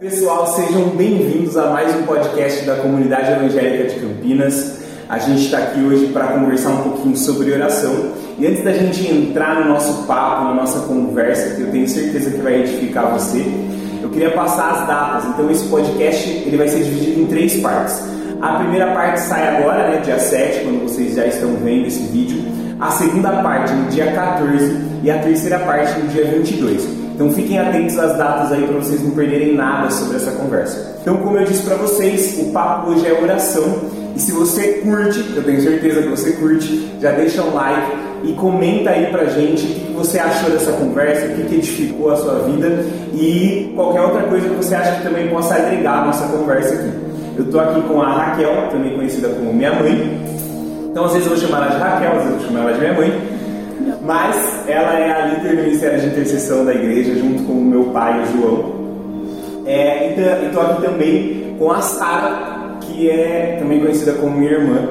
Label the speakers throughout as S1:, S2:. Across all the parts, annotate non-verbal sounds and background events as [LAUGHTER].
S1: Pessoal, sejam bem-vindos a mais um podcast da Comunidade Evangélica de Campinas. A gente está aqui hoje para conversar um pouquinho sobre oração. E antes da gente entrar no nosso papo, na nossa conversa, que eu tenho certeza que vai edificar você, eu queria passar as datas. Então esse podcast ele vai ser dividido em três partes. A primeira parte sai agora, né, dia 7, quando vocês já estão vendo esse vídeo. A segunda parte no dia 14 e a terceira parte no dia 22. Então fiquem atentos às datas aí para vocês não perderem nada sobre essa conversa. Então, como eu disse para vocês, o papo hoje é oração. E se você curte, eu tenho certeza que você curte, já deixa um like e comenta aí pra gente o que você achou dessa conversa, o que edificou a sua vida e qualquer outra coisa que você acha que também possa agregar a nossa conversa aqui. Eu estou aqui com a Raquel, também conhecida como minha mãe. Então, às vezes eu vou chamar ela de Raquel, às vezes eu vou chamar ela de minha mãe. Mas ela é a líder do Ministério de Intercessão da igreja, junto com o meu pai, o João. É, e estou aqui também com a Sara, que é também conhecida como minha irmã.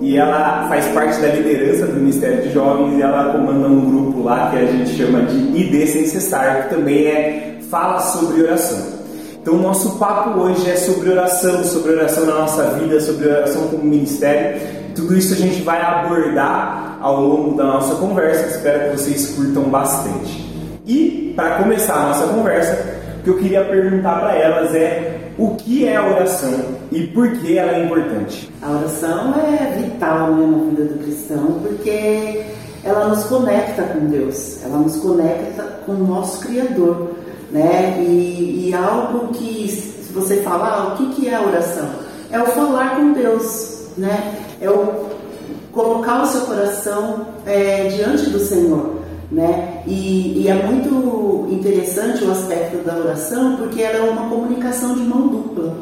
S1: E ela faz parte da liderança do Ministério de Jovens e ela comanda um grupo lá que a gente chama de ID Sem Cessar, que também é Fala sobre Oração. Então, o nosso papo hoje é sobre oração, sobre oração na nossa vida, sobre oração como ministério. Tudo isso a gente vai abordar ao longo da nossa conversa, espero que vocês curtam bastante. E, para começar a nossa conversa, o que eu queria perguntar para elas é o que é a oração e por que ela é importante?
S2: A oração é vital né, na vida do cristão porque ela nos conecta com Deus, ela nos conecta com o nosso Criador. Né? E, e algo que, se você falar, ah, o que, que é a oração? É o falar com Deus, né? é o colocar o seu coração é, diante do Senhor. Né? E, e, é muito interessante o aspecto da oração porque ela é uma comunicação de mão dupla.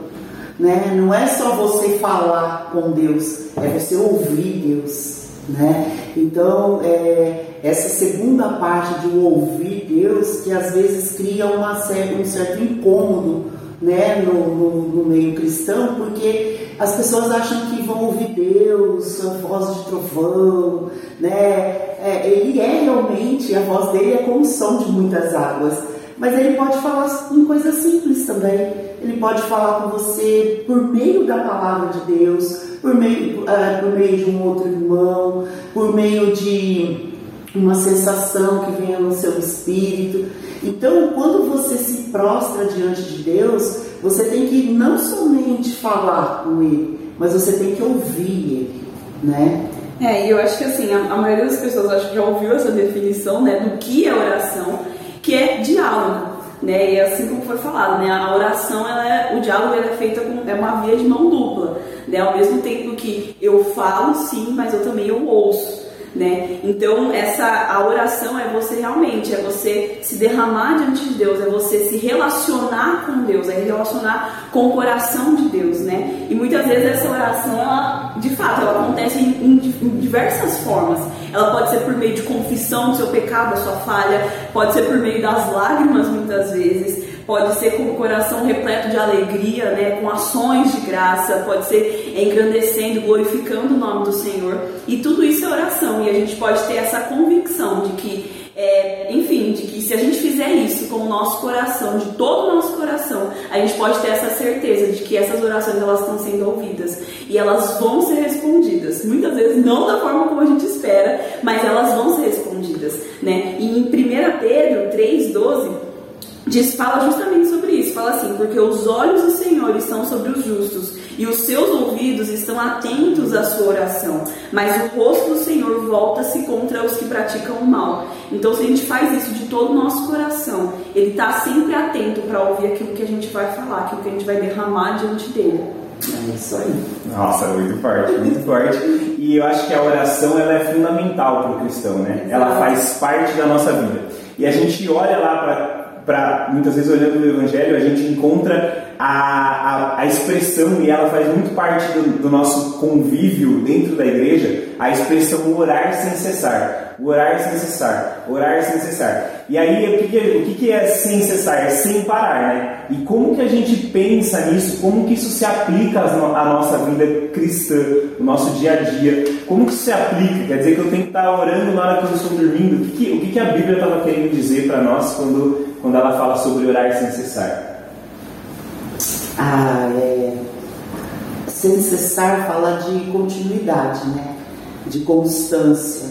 S2: Né? Não é só você falar com Deus, é você ouvir Deus. Né? Então, é, essa segunda parte de ouvir Deus, que às vezes cria uma, um certo incômodo né, no, no, no, meio cristão, porque as pessoas acham que vão ouvir Deus, a voz de trovão, né? É, ele é realmente, a voz dele é como o som de muitas águas, mas ele pode falar em coisas simples também. Ele pode falar com você por meio da palavra de Deus, por meio, uh, por meio de um outro irmão, por meio de uma sensação que venha no seu espírito. Então, quando você se prostra diante de Deus, você tem que não somente falar com Ele, mas você tem que ouvir Ele, né?
S3: É, e eu acho que assim, a, a maioria das pessoas acho que já ouviu essa definição, né, do que é oração, que é diálogo. Né? E assim como foi falado, né? A oração, ela é, o diálogo é feito com é uma via de mão dupla, né? Ao mesmo tempo que eu falo sim, mas eu também eu ouço né? Então essa a oração é você realmente é você se derramar diante de Deus, é você se relacionar com Deus, é relacionar com o coração de Deus, né? E muitas vezes essa oração, ela, de fato, ela acontece em, em, em diversas formas. Ela pode ser por meio de confissão do seu pecado, da sua falha, pode ser por meio das lágrimas muitas vezes pode ser com o coração repleto de alegria, né, com ações de graça, pode ser engrandecendo, glorificando o nome do Senhor. E tudo isso é oração, e a gente pode ter essa convicção de que, é, enfim, de que se a gente fizer isso com o nosso coração, de todo o nosso coração, a gente pode ter essa certeza de que essas orações elas estão sendo ouvidas e elas vão ser respondidas. Muitas vezes não da forma como a gente espera, mas elas vão ser respondidas, né? E em 1 Pedro 3:12 diz, fala justamente sobre isso. Fala assim, porque os olhos do Senhor estão sobre os justos e os seus ouvidos estão atentos à sua oração, mas o rosto do Senhor volta-se contra os que praticam o mal. Então, se a gente faz isso de todo o nosso coração, Ele está sempre atento para ouvir aquilo que a gente vai falar, aquilo que a gente vai derramar diante dele.
S2: É isso aí.
S1: Nossa, muito forte, muito forte. E eu acho que a oração ela é fundamental para o cristão, né? Ela faz parte da nossa vida. E a gente olha lá para para muitas vezes olhando o Evangelho a gente encontra a, a, a, expressão e ela faz muito parte do, do, nosso convívio dentro da igreja a expressão orar sem cessar. Orar sem cessar. Orar sem cessar. E aí o que, que, o que é sem cessar? É sem parar né? E como que a gente pensa nisso? Como que isso se aplica à nossa vida cristã no nosso dia a dia? Como que isso se aplica? Quer dizer que eu tenho que estar orando na hora que eu estou dormindo? O que, que, o que, que a Bíblia estava querendo dizer para nós quando quando ela fala sobre orar sem cessar?
S2: Ah, é, sem cessar fala de continuidade, né? De constância,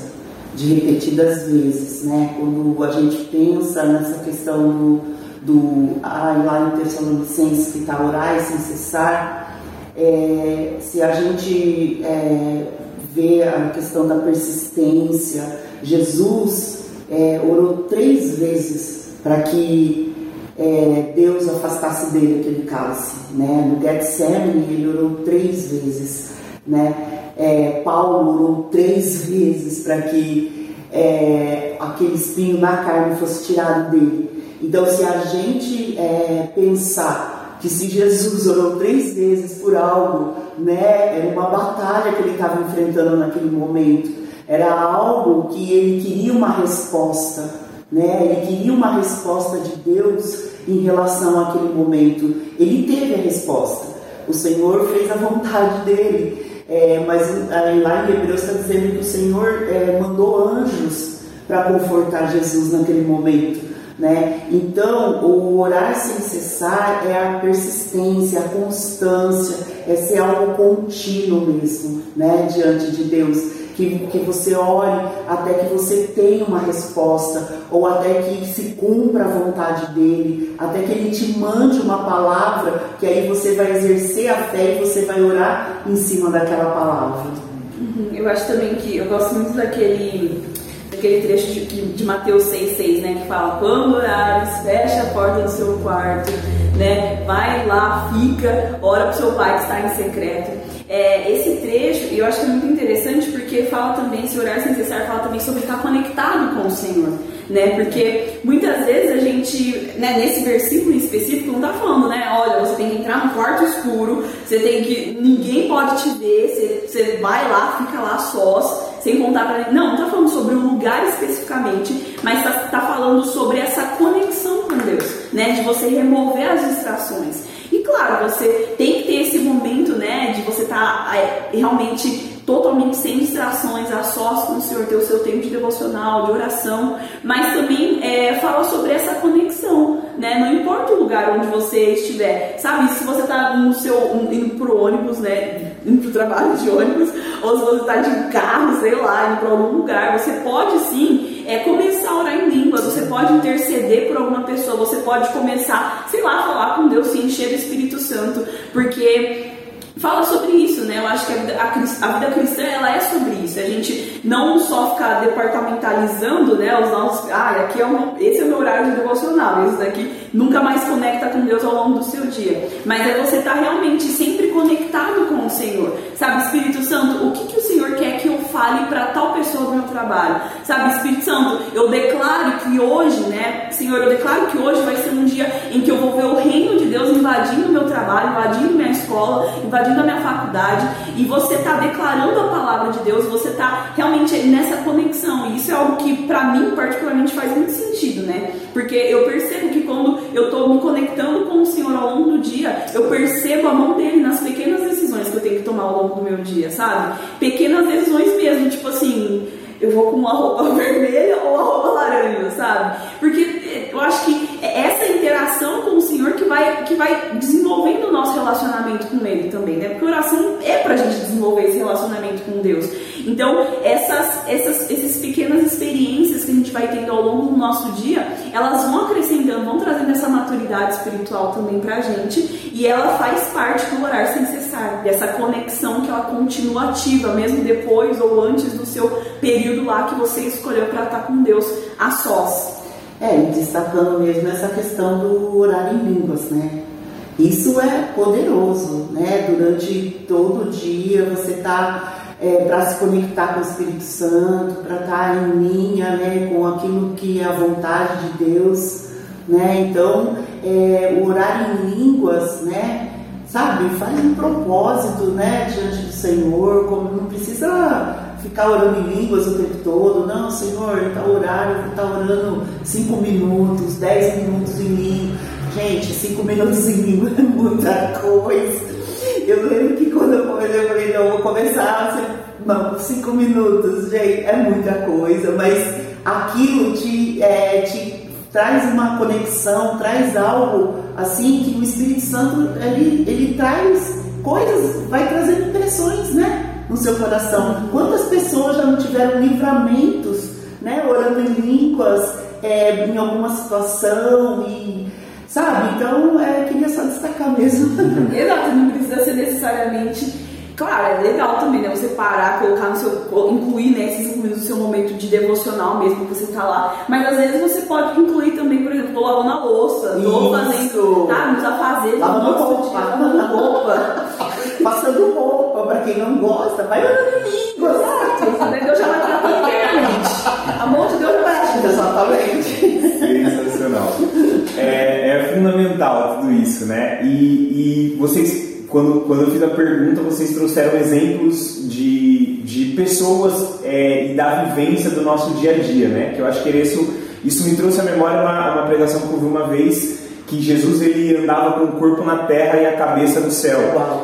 S2: de repetidas vezes, né? Quando a gente pensa nessa questão do, do ah, lá em Tessalonicenses que está orar sem cessar, é, se a gente é, vê a questão da persistência, Jesus é, orou três vezes para que é, Deus afastasse dele aquele cálice. Né? No Getsemane ele orou três vezes. Né? É, Paulo orou três vezes para que é, aquele espinho na carne fosse tirado dele. Então, se a gente é, pensar que se Jesus orou três vezes por algo, né, era uma batalha que ele estava enfrentando naquele momento, era algo que ele queria uma resposta né? Ele queria uma resposta de Deus em relação àquele momento. Ele teve a resposta. O Senhor fez a vontade dele. É, mas lá em Hebreus está dizendo que o Senhor é, mandou anjos para confortar Jesus naquele momento. Né? Então, o orar sem cessar é a persistência, a constância, é ser algo contínuo mesmo né? diante de Deus que, que você ore até que você tenha uma resposta, ou até que se cumpra a vontade dele, até que ele te mande uma palavra, que aí você vai exercer a fé e você vai orar em cima daquela palavra.
S3: Uhum. Eu acho também que eu gosto muito daquele aquele trecho de, de Mateus 6,6, né? Que fala, quando orares, fecha a porta do seu quarto, né? Vai lá, fica, ora pro seu pai que está em secreto. É, esse trecho, eu acho que é muito interessante porque fala também, se orar sem cessar, fala também sobre estar conectado com o Senhor. Né? Porque muitas vezes a gente, né, nesse versículo específico, não está falando, né? Olha, você tem que entrar no quarto escuro, você tem que. ninguém pode te ver, você, você vai lá, fica lá sós, sem contar para Não, não está falando sobre um lugar especificamente, mas está tá falando sobre essa conexão com Deus, né? De você remover as distrações. E claro, você tem que ter esse momento, né, de você estar tá, é, realmente totalmente sem distrações, a sós com o Senhor, ter o seu tempo de devocional, de oração, mas também é, fala sobre essa conexão, né? Não importa o lugar onde você estiver, sabe? Se você está no seu indo pro ônibus, né? Indo pro trabalho de ônibus, ou se você está de carro, sei lá, indo para algum lugar, você pode sim é começar a orar em línguas, você pode interceder por alguma pessoa, você pode começar, sei lá, falar com Deus, se encher do Espírito Santo, porque fala sobre isso, né? Eu acho que a vida, a, a vida cristã ela é sobre isso. A gente não só ficar departamentalizando, né? Os nossos, ah, aqui é o esse é o meu horário de devocional, esse daqui nunca mais conecta com Deus ao longo do seu dia. Mas é você estar tá realmente sempre conectado com o Senhor. Sabe, Espírito Santo, o que, que o Senhor quer que eu fale para tal pessoa do meu trabalho? Sabe, Espírito Santo, eu declaro que hoje, né, Senhor, eu declaro que hoje vai ser um dia em que eu vou ver o reino de Deus invadindo o meu trabalho, invadindo minha escola, invadindo a minha faculdade, e você está declarando a palavra de Deus, você está realmente nessa conexão. E isso é algo que, para mim, particularmente, faz muito sentido, né? Porque eu percebo que quando eu estou me conectando com o Senhor ao longo do dia, eu percebo a mão dele nas pequenas tomar ao longo do meu dia, sabe? Pequenas decisões mesmo, tipo assim, eu vou com uma roupa [LAUGHS] vermelha ou uma roupa laranja, sabe? Porque eu acho que essa interação com o Senhor que vai, que vai desenvolvendo o nosso relacionamento com Ele também, né? Porque oração é pra gente desenvolver esse relacionamento com Deus. Então, essas, essas, essas pequenas experiências que a gente vai tendo ao longo do nosso dia, elas vão acrescentando, vão trazendo essa maturidade espiritual também pra gente e ela faz parte do orar sem cessar, dessa conexão que ela continua ativa, mesmo depois ou antes do seu período lá que você escolheu para estar com Deus a sós.
S2: É, e destacando mesmo essa questão do orar em línguas, né? Isso é poderoso, né? Durante todo o dia você está é, para se conectar com o Espírito Santo, para estar tá em linha né, com aquilo que é a vontade de Deus. Né? Então, é, o orar em línguas, né, sabe, faz um propósito né, diante do Senhor, como não precisa ficar orando em línguas o tempo todo. Não, Senhor, está horário, eu vou estar tá orando 5 minutos, 10 minutos em língua. Gente, 5 minutos em língua é muita coisa. Eu lembro que quando eu comecei, eu falei, não, vou começar, não, 5 minutos, gente, é muita coisa, mas aquilo te, é, te traz uma conexão, traz algo assim que o Espírito Santo ele, ele traz coisas, vai trazer impressões, né? No seu coração. Quantas pessoas já não tiveram livramentos, né? Orando em línguas, é, em alguma situação e sabe? Então, é, queria só destacar mesmo. [LAUGHS]
S3: Exato, não precisa ser necessariamente Claro, é legal também, né? Você parar, colocar no seu. incluir, né? Esses incluir no seu momento de devocional mesmo que você tá lá. Mas às vezes você pode incluir também, por exemplo, tô lavando a louça, tô fazendo. Tá, nos afazeres,
S2: lavando roupa.
S3: Lavando [LAUGHS] roupa.
S2: Passando roupa, pra quem não gosta, vai orando em língua.
S3: Exato. Deus já vai tratar inteiramente. Amor de Deus já vai agir.
S2: Exatamente.
S1: Sensacional. É, é fundamental tudo isso, né? E, e vocês quando, quando eu fiz a pergunta, vocês trouxeram exemplos de, de pessoas é, e da vivência do nosso dia a dia, né? Que eu acho que isso, isso me trouxe à memória uma, uma pregação que eu vi uma vez que Jesus ele andava com o corpo na terra e a cabeça no céu.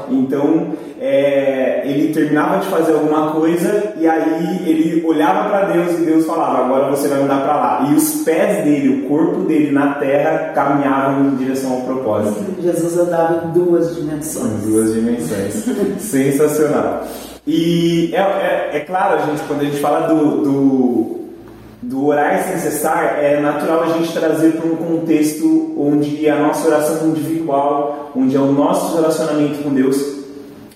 S1: Então é, ele terminava de fazer alguma coisa e aí ele olhava para Deus e Deus falava: agora você vai andar para lá. E os pés dele, o corpo dele na terra caminhavam em direção ao propósito.
S2: Jesus andava em duas dimensões.
S1: Em duas dimensões. [LAUGHS] Sensacional. E é, é, é, claro, gente, quando a gente fala do, do do orar sem cessar, é natural a gente trazer para um contexto onde a nossa oração individual, onde é o nosso relacionamento com Deus,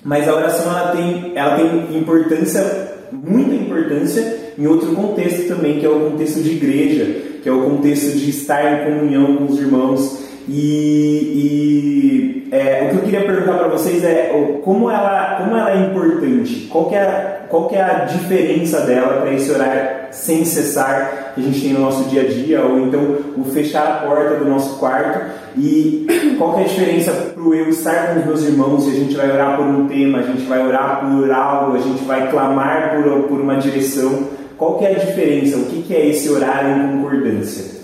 S1: mas a oração ela tem, ela tem importância, muita importância em outro contexto também, que é o contexto de igreja, que é o contexto de estar em comunhão com os irmãos. E, e é, o que eu queria perguntar para vocês é como ela, como ela é importante, qual é a, qual é a diferença dela para esse horário sem cessar que a gente tem no nosso dia a dia, ou então o fechar a porta do nosso quarto e [COUGHS] qual é a diferença para eu estar com os meus irmãos e a gente vai orar por um tema, a gente vai orar por algo, a gente vai clamar por, por uma direção. Qual é a diferença? O que, que é esse horário em concordância?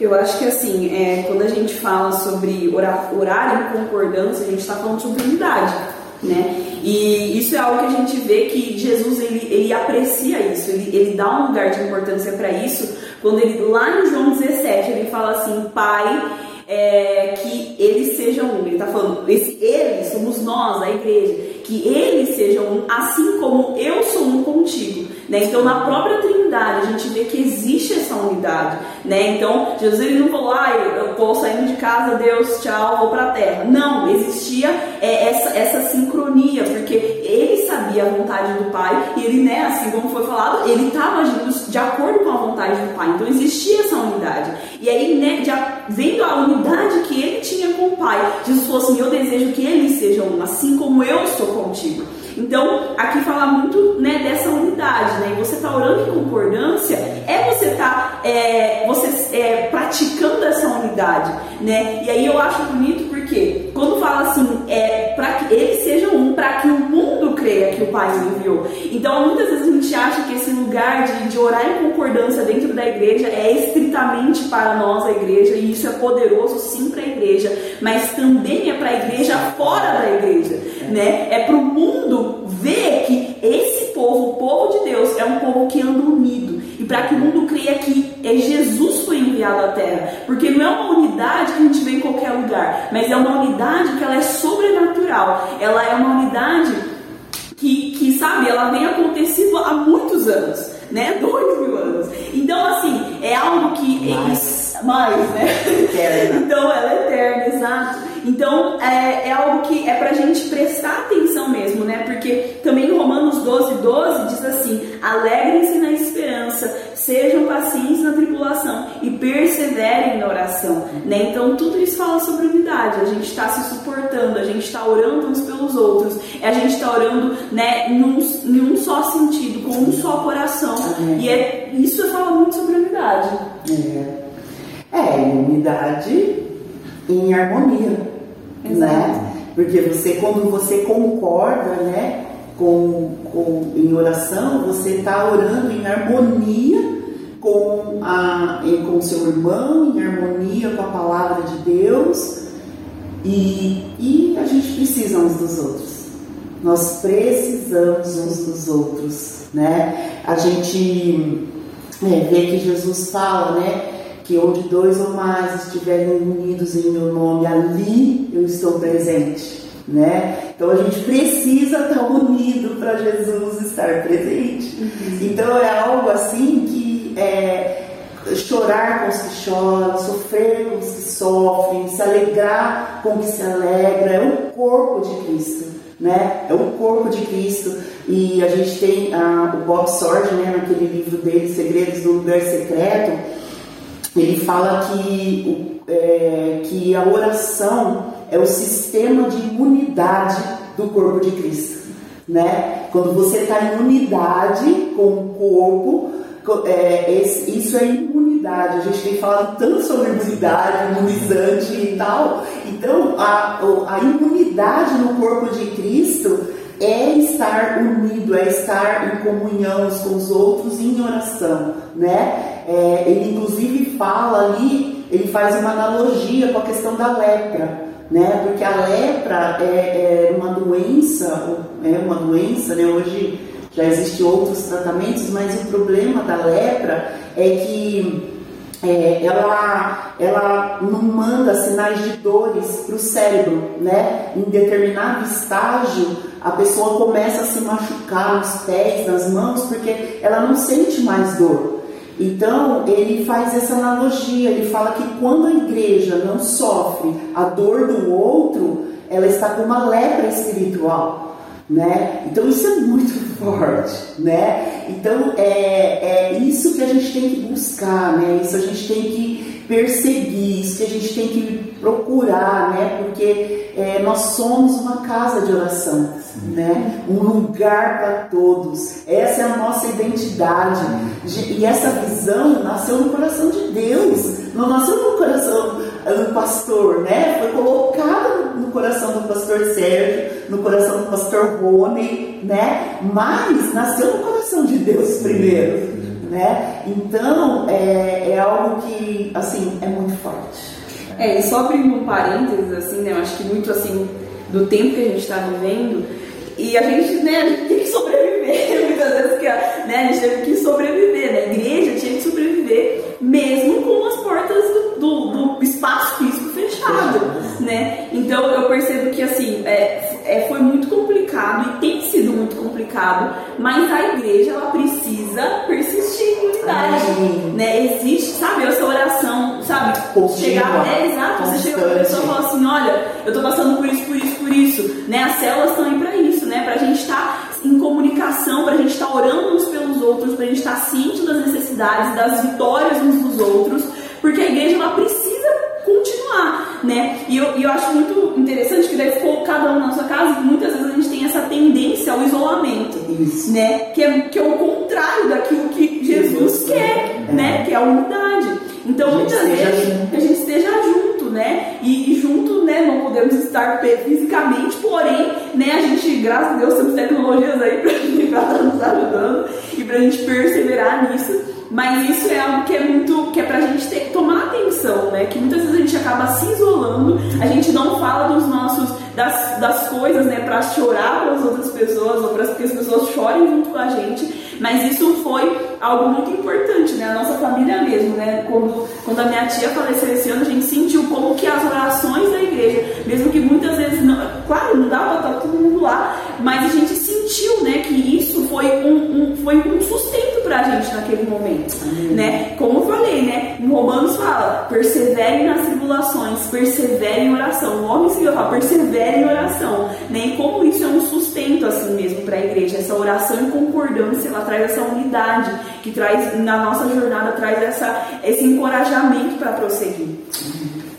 S3: Eu acho que assim, é, quando a gente fala sobre orar, orar em concordância, a gente está falando sobre unidade, né? E isso é algo que a gente vê que Jesus ele, ele aprecia isso, ele, ele dá um lugar de importância para isso, quando ele lá em João 17 ele fala assim, Pai, é, que eles sejam um. Ele está falando, esse eles somos nós, a igreja, que eles sejam um, assim como eu sou um contigo. Né? Então, na própria Trindade, a gente vê que existe essa unidade. Né? Então, Jesus ele não falou, ah, eu estou saindo de casa, Deus, tchau, vou para a terra. Não, existia é, essa, essa sincronia, porque ele sabia a vontade do Pai e ele, né, assim como foi falado, ele estava agindo de acordo com a vontade do Pai. Então, existia essa unidade. E aí, né, vendo a unidade que ele tinha com o Pai, Jesus falou assim: Eu desejo que eles sejam um, assim como eu sou contigo. Então, aqui fala muito né, dessa unidade, né? E você está orando em concordância, é você tá, é, você, é, praticando essa unidade, né? E aí eu acho bonito porque quando fala assim, é para que eles sejam um, para que o creia que o Pai me enviou. Então, muitas vezes a gente acha que esse lugar de, de orar em concordância dentro da igreja é estritamente para nós, a igreja, e isso é poderoso sim para a igreja, mas também é para a igreja fora da igreja, né? É para o mundo ver que esse povo, o povo de Deus, é um povo que anda unido e para que o mundo creia que é Jesus foi enviado à Terra, porque não é uma unidade que a gente vê em qualquer lugar, mas é uma unidade que ela é sobrenatural, ela é uma unidade sabe, ela vem acontecendo há muitos anos, né? Dois mil anos. Então, assim, é algo que. Mais, mais né? [LAUGHS] Então, ela é eterna, exato. Então, é, é algo que é pra gente prestar atenção mesmo, né? Porque também Romanos 12, 12 diz assim: alegrem-se na esperança, sejam pacientes na tribulação e perseverem na oração, né? Então, tudo isso fala sobre unidade. A gente está se suportando, a gente está orando uns pelos outros, a gente está orando, né, num, em um só sentido, com um só coração. E é, isso fala muito sobre unidade.
S2: É, é unidade em harmonia, Exato. né? Porque você, quando você concorda, né, com, com, em oração, você está orando em harmonia com, a, com seu irmão, em harmonia com a palavra de Deus, e, e a gente precisa uns dos outros. Nós precisamos uns dos outros, né? A gente é, vê que Jesus fala, né? que onde dois ou mais estiverem unidos em meu nome, ali eu estou presente. Né? Então a gente precisa estar unido para Jesus estar presente. Uhum. Então é algo assim que é, chorar com os que choram, sofrer com os que sofrem, se alegrar com os que se alegra, é o corpo de Cristo, né? É o corpo de Cristo. E a gente tem ah, o Bob Sorge, né, naquele livro dele, Segredos do Lugar Secreto, ele fala que, é, que a oração é o sistema de imunidade do corpo de Cristo. Né? Quando você está em unidade com o corpo, é, isso é imunidade. A gente tem falado tanto sobre imunidade, imunizante e tal. Então, a, a imunidade no corpo de Cristo é estar unido, é estar em comunhão uns com os outros em oração, né? É, ele inclusive fala ali, ele faz uma analogia com a questão da lepra, né? Porque a lepra é, é uma doença, é uma doença, né? Hoje já existem outros tratamentos, mas o problema da lepra é que é, ela, ela não manda sinais de dores para o cérebro, né? Em determinado estágio, a pessoa começa a se machucar nos pés, nas mãos, porque ela não sente mais dor. Então, ele faz essa analogia, ele fala que quando a igreja não sofre a dor do outro, ela está com uma lepra espiritual né? Então isso é muito [LAUGHS] forte, né? Então é, é isso que a gente tem que buscar, né? Isso a gente tem que perseguir, isso que a gente tem que procurar, né? Porque é, nós somos uma casa de oração, Sim. né? Um lugar para todos. Essa é a nossa identidade e essa visão nasceu no coração de Deus, não nasceu no coração do pastor, né? Foi colocada no coração do pastor Sérgio, no coração do pastor Rony, né? Mas nasceu no coração de Deus primeiro, né? Então é, é algo que assim é muito forte.
S3: É, e só abrindo um parênteses, assim, né? Eu acho que muito assim do tempo que a gente está vivendo e a gente, né, a gente tem que sobreviver, [LAUGHS] muitas vezes que a, né, a gente teve que sobreviver, né? A igreja tinha que sobreviver mesmo com as portas do, do, do espaço físico fechado, né? Então eu percebo que assim é, é, foi muito complicado e tem sido muito complicado, mas a igreja ela precisa persistir em unidade, né? Existe, sabe, essa oração, sabe? chegar, é exato, você chega pra pessoa e fala assim, olha, eu tô passando por isso, por isso, por isso, né? As células estão aí para isso, né? Pra gente estar tá em comunicação, pra gente estar tá orando uns pelos outros, pra gente estar tá ciente das necessidades, das vitórias uns dos outros, porque a igreja ela precisa continuar, né? E eu, eu acho muito interessante que daí ficou cada um na sua casa, e muitas vezes a gente tem essa tendência ao isolamento, Isso. né? Que é, que é o contrário daquilo que Jesus quer, é. né? Que é a unidade. Então, muitas vezes, a gente esteja junto, né? E, e, junto, né? Não podemos estar fisicamente, porém, né? A gente, graças a Deus, temos tecnologias aí [LAUGHS] pra, estar nos ajudando e pra gente perseverar nisso. Mas isso é algo que é muito, que é pra gente ter, tomar atenção, né? Que muitas vezes a gente acaba se isolando, a gente não fala dos nossos, das, das coisas, né? Pra chorar para as outras pessoas, ou para que as pessoas chorem junto com a gente. Mas isso foi algo muito importante, né? A nossa família mesmo, né? Quando, quando a minha tia faleceu esse ano, a gente sentiu como que as orações da igreja, mesmo que muitas vezes, não, claro, não dava para estar todo mundo lá, mas a gente sentiu, né? Que isso foi um, um foi um sustento para a gente naquele momento, né? Como eu falei, né? Em Romanos fala, persevere nas tribulações, persevere em oração. O homem se fala, persevere em oração, né? E como isso é um sustento assim mesmo para a igreja, essa oração em concordância, ela traz essa unidade, que traz na nossa jornada traz essa esse encorajamento para prosseguir.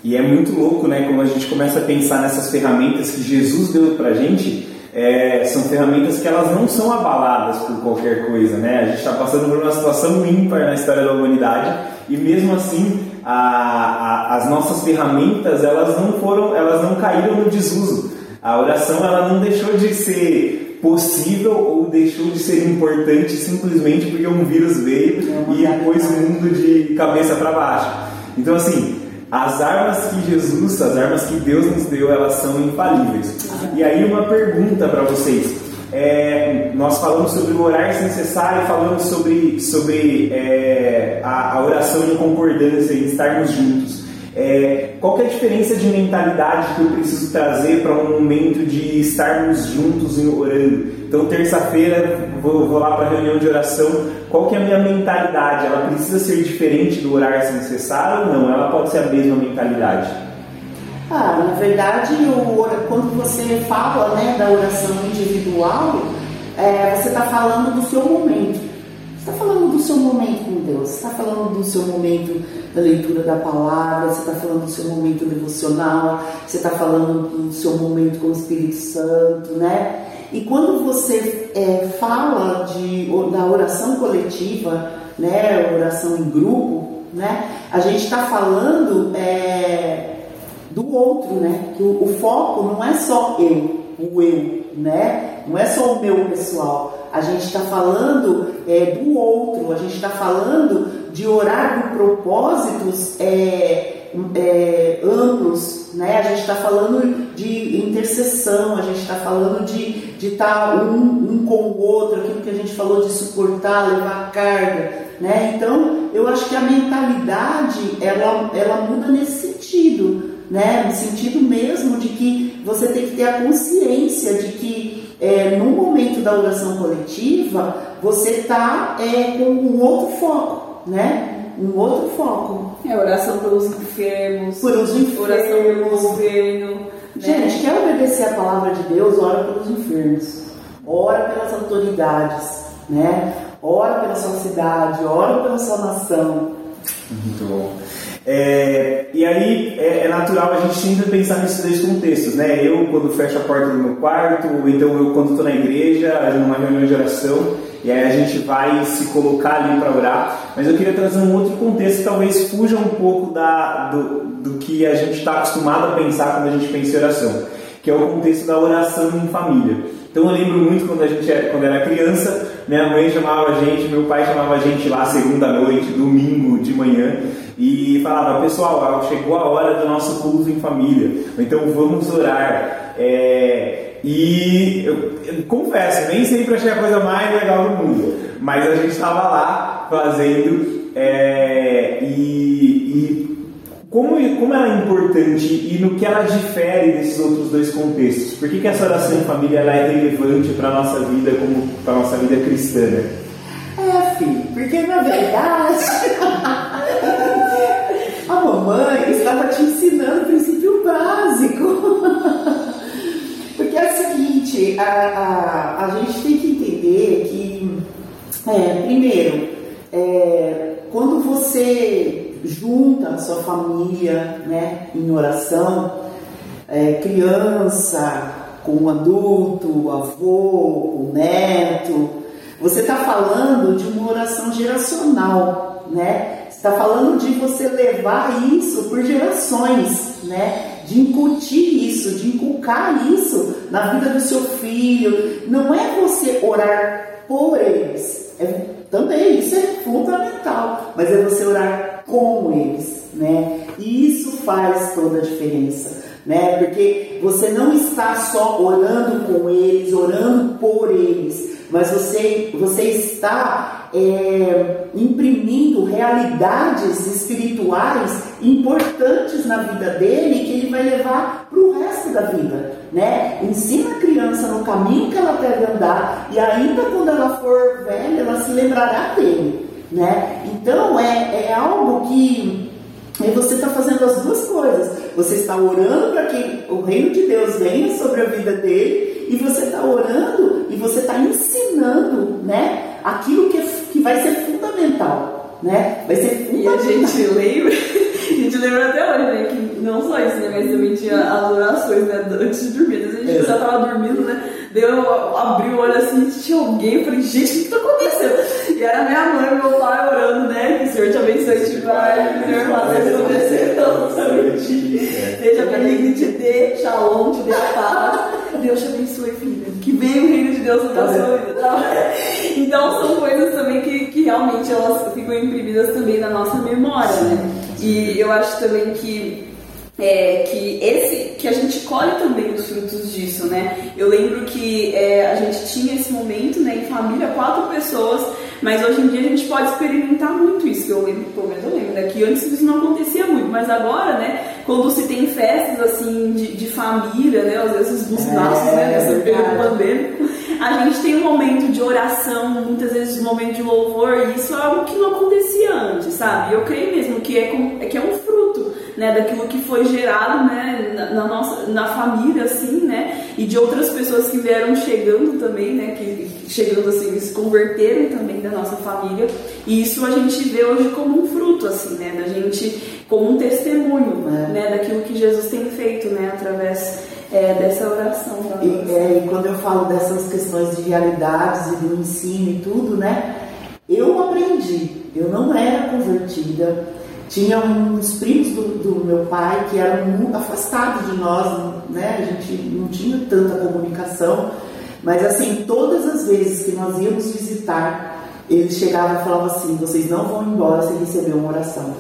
S1: E é muito louco, né? Quando a gente começa a pensar nessas ferramentas que Jesus deu para a gente é, são ferramentas que elas não são abaladas por qualquer coisa, né? A gente está passando por uma situação ímpar na história da humanidade e mesmo assim a, a, as nossas ferramentas elas não foram, elas não caíram no desuso. A oração ela não deixou de ser possível ou deixou de ser importante simplesmente porque um vírus veio e pôs o mundo de cabeça para baixo. Então assim as armas que Jesus, as armas que Deus nos deu, elas são infalíveis. E aí uma pergunta para vocês. é, nós falamos sobre o orar sem cessar e falamos sobre, sobre é, a, a, oração em concordância e estarmos juntos. É, qual é a diferença de mentalidade que eu preciso trazer para um momento de estarmos juntos e orando? Então, terça-feira, vou, vou, lá para a reunião de oração. Qual que é a minha mentalidade? Ela precisa ser diferente do orar sem cessar ou não? Ela pode ser a mesma mentalidade?
S2: Ah, na verdade, o, quando você fala né, da oração individual, é, você está falando do seu momento. Está falando do seu momento com Deus, está falando do seu momento da leitura da palavra, você está falando do seu momento devocional, você está falando do seu momento com o Espírito Santo, né? E quando você é, fala de, da oração coletiva, né, oração em grupo, né, a gente está falando é, do outro, né? Que o, o, foco não é só eu, o eu, né? Não é só o meu pessoal. A gente está falando é, do outro, a gente está falando de orar com propósitos é, é, amplos, né? A gente está falando de intercessão, a gente está falando de estar tá um, um com o outro, aquilo que a gente falou de suportar, levar carga, né? Então, eu acho que a mentalidade ela, ela muda nesse sentido né? No sentido mesmo de que você tem que ter a consciência de que é, no momento da oração coletiva você está é, com um outro foco, né? Um outro foco.
S3: É oração pelos enfermos.
S2: Por os enfermos.
S3: Oração pelo governo. Né?
S2: Gente, quer obedecer a palavra de Deus, ora pelos enfermos. Ora pelas autoridades, né? Ora pela sua cidade, ora pela sua nação.
S1: Muito bom. É, e aí é, é, natural a gente sempre pensar nesses dois contextos, né? Eu quando fecho a porta do meu quarto, ou então eu quando estou na igreja, numa reunião de oração, e aí a gente vai se colocar ali para orar. Mas eu queria trazer um outro contexto que talvez fuja um pouco da, do, do que a gente está acostumado a pensar quando a gente pensa em oração, que é o contexto da oração em família. Então eu lembro muito quando a gente é, quando era criança, minha mãe chamava a gente, meu pai chamava a gente lá segunda noite, domingo de manhã, e falava, pessoal, chegou a hora do nosso culto em família, então vamos orar. É, e eu, eu, confesso, nem sempre achei a coisa mais legal do mundo, mas a gente estava lá fazendo é, e, e como, como ela é importante e no que ela difere desses outros dois contextos? Por que, que essa oração em família é relevante para a nossa vida, como para nossa vida cristã?
S2: É, filho, porque na verdade [LAUGHS] a mamãe estava te ensinando o princípio básico. [LAUGHS] Porque é o seguinte, a, a, a gente tem que entender que, é, primeiro, é, quando você junta a sua família né, em oração, é, criança com um adulto, avô, com neto, você está falando de uma oração geracional, né? Está falando de você levar isso por gerações, né? De incutir isso, de inculcar isso na vida do seu filho. Não é você orar por eles. É, também isso é fundamental, mas é você orar com eles, né? E isso faz toda a diferença, né? Porque você não está só orando com eles, orando por eles, mas você, você está é, imprimindo realidades espirituais importantes na vida dele que ele vai levar para o resto da vida. Né? Ensina a criança no caminho que ela deve andar e ainda quando ela for velha, ela se lembrará dele. Né? Então é, é algo que você está fazendo as duas coisas. Você está orando para que o reino de Deus venha sobre a vida dele e você está orando e você está ensinando, né, aquilo que, é, que vai ser fundamental, né? Vai ser fundamental.
S3: E a gente lembra, [LAUGHS] a gente lembra até hoje, né, que não só isso, né, mas também tinha as orações, né, antes de dormir. Às vezes a gente já estava dormindo, né, Daí eu abri o olho assim, tinha alguém, eu falei, gente, o que está acontecendo? E era minha mãe e meu pai orando, né? Que o Senhor te abençoe, te vai, Senhor faça acontecer, então, Deus bendiga, te dê shalom, te dê a paz. Deus te abençoe, filha. Que venha o reino de Deus na tua vida. Tá? Então são coisas também que, que realmente elas ficam imprimidas também na nossa memória, né? E eu acho também que é, que esse que a gente colhe também os frutos disso, né? Eu lembro que é, a gente tinha esse momento, né, em família, quatro pessoas, mas hoje em dia a gente pode experimentar muito isso. Que eu lembro, pelo menos eu lembro, né, que antes isso não acontecia muito, mas agora, né, quando se tem festas assim de, de família, né, às vezes dos é, nossos, né, nessa período pandêmico, a gente tem um momento de oração, muitas vezes um momento de louvor, e isso é algo que não acontecia antes, sabe? Eu creio mesmo que é, que é um fruto né, daquilo que foi gerado né, na, na, nossa, na família, assim, né, e de outras pessoas que vieram chegando também, né, que chegando assim, se converteram também da nossa família, e isso a gente vê hoje como um fruto, assim, né, da gente, como um testemunho, é. né, daquilo que Jesus tem feito, né, através é, dessa oração.
S2: E, é, e quando eu falo dessas questões de realidades e do ensino e tudo, né, eu aprendi, eu não era convertida, tinha uns primos do, do, meu pai que eram muito afastados de nós, né? A gente não tinha tanta comunicação, mas assim, todas as vezes que nós íamos visitar, eles chegavam e falavam assim: vocês não vão embora sem receber uma oração.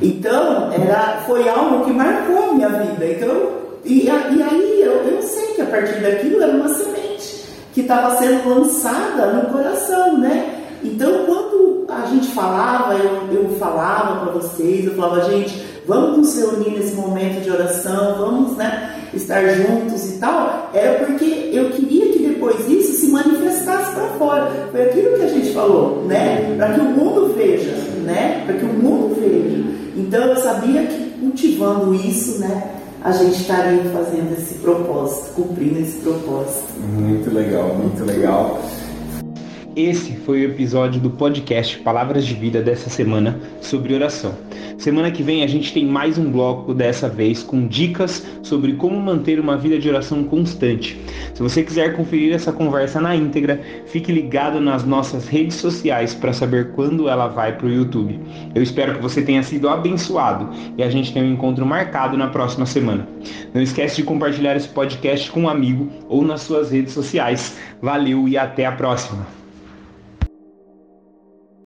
S2: Então, era, foi algo que marcou a minha vida. Então, e, e aí eu, eu sei que a partir daquilo era uma semente que estava sendo lançada no coração, né? Então, quando a gente falava, eu, eu falava para vocês, eu falava, gente, vamos nos reunir nesse momento de oração, vamos né, estar juntos e tal, era porque eu queria que depois isso se manifestasse para fora. Foi aquilo que a gente falou, né? Para que o mundo veja, né? Para que o mundo veja. Então eu sabia que cultivando isso, né? A gente estaria fazendo esse propósito, cumprindo esse propósito.
S4: Muito legal, muito legal.
S1: Esse foi o episódio do podcast Palavras de Vida dessa semana sobre oração. Semana que vem a gente tem mais um bloco, dessa vez com dicas sobre como manter uma vida de oração constante. Se você quiser conferir essa conversa na íntegra, fique ligado nas nossas redes sociais para saber quando ela vai para o YouTube. Eu espero que você tenha sido abençoado e a gente tenha um encontro marcado na próxima semana. Não esquece de compartilhar esse podcast com um amigo ou nas suas redes sociais. Valeu e até a próxima!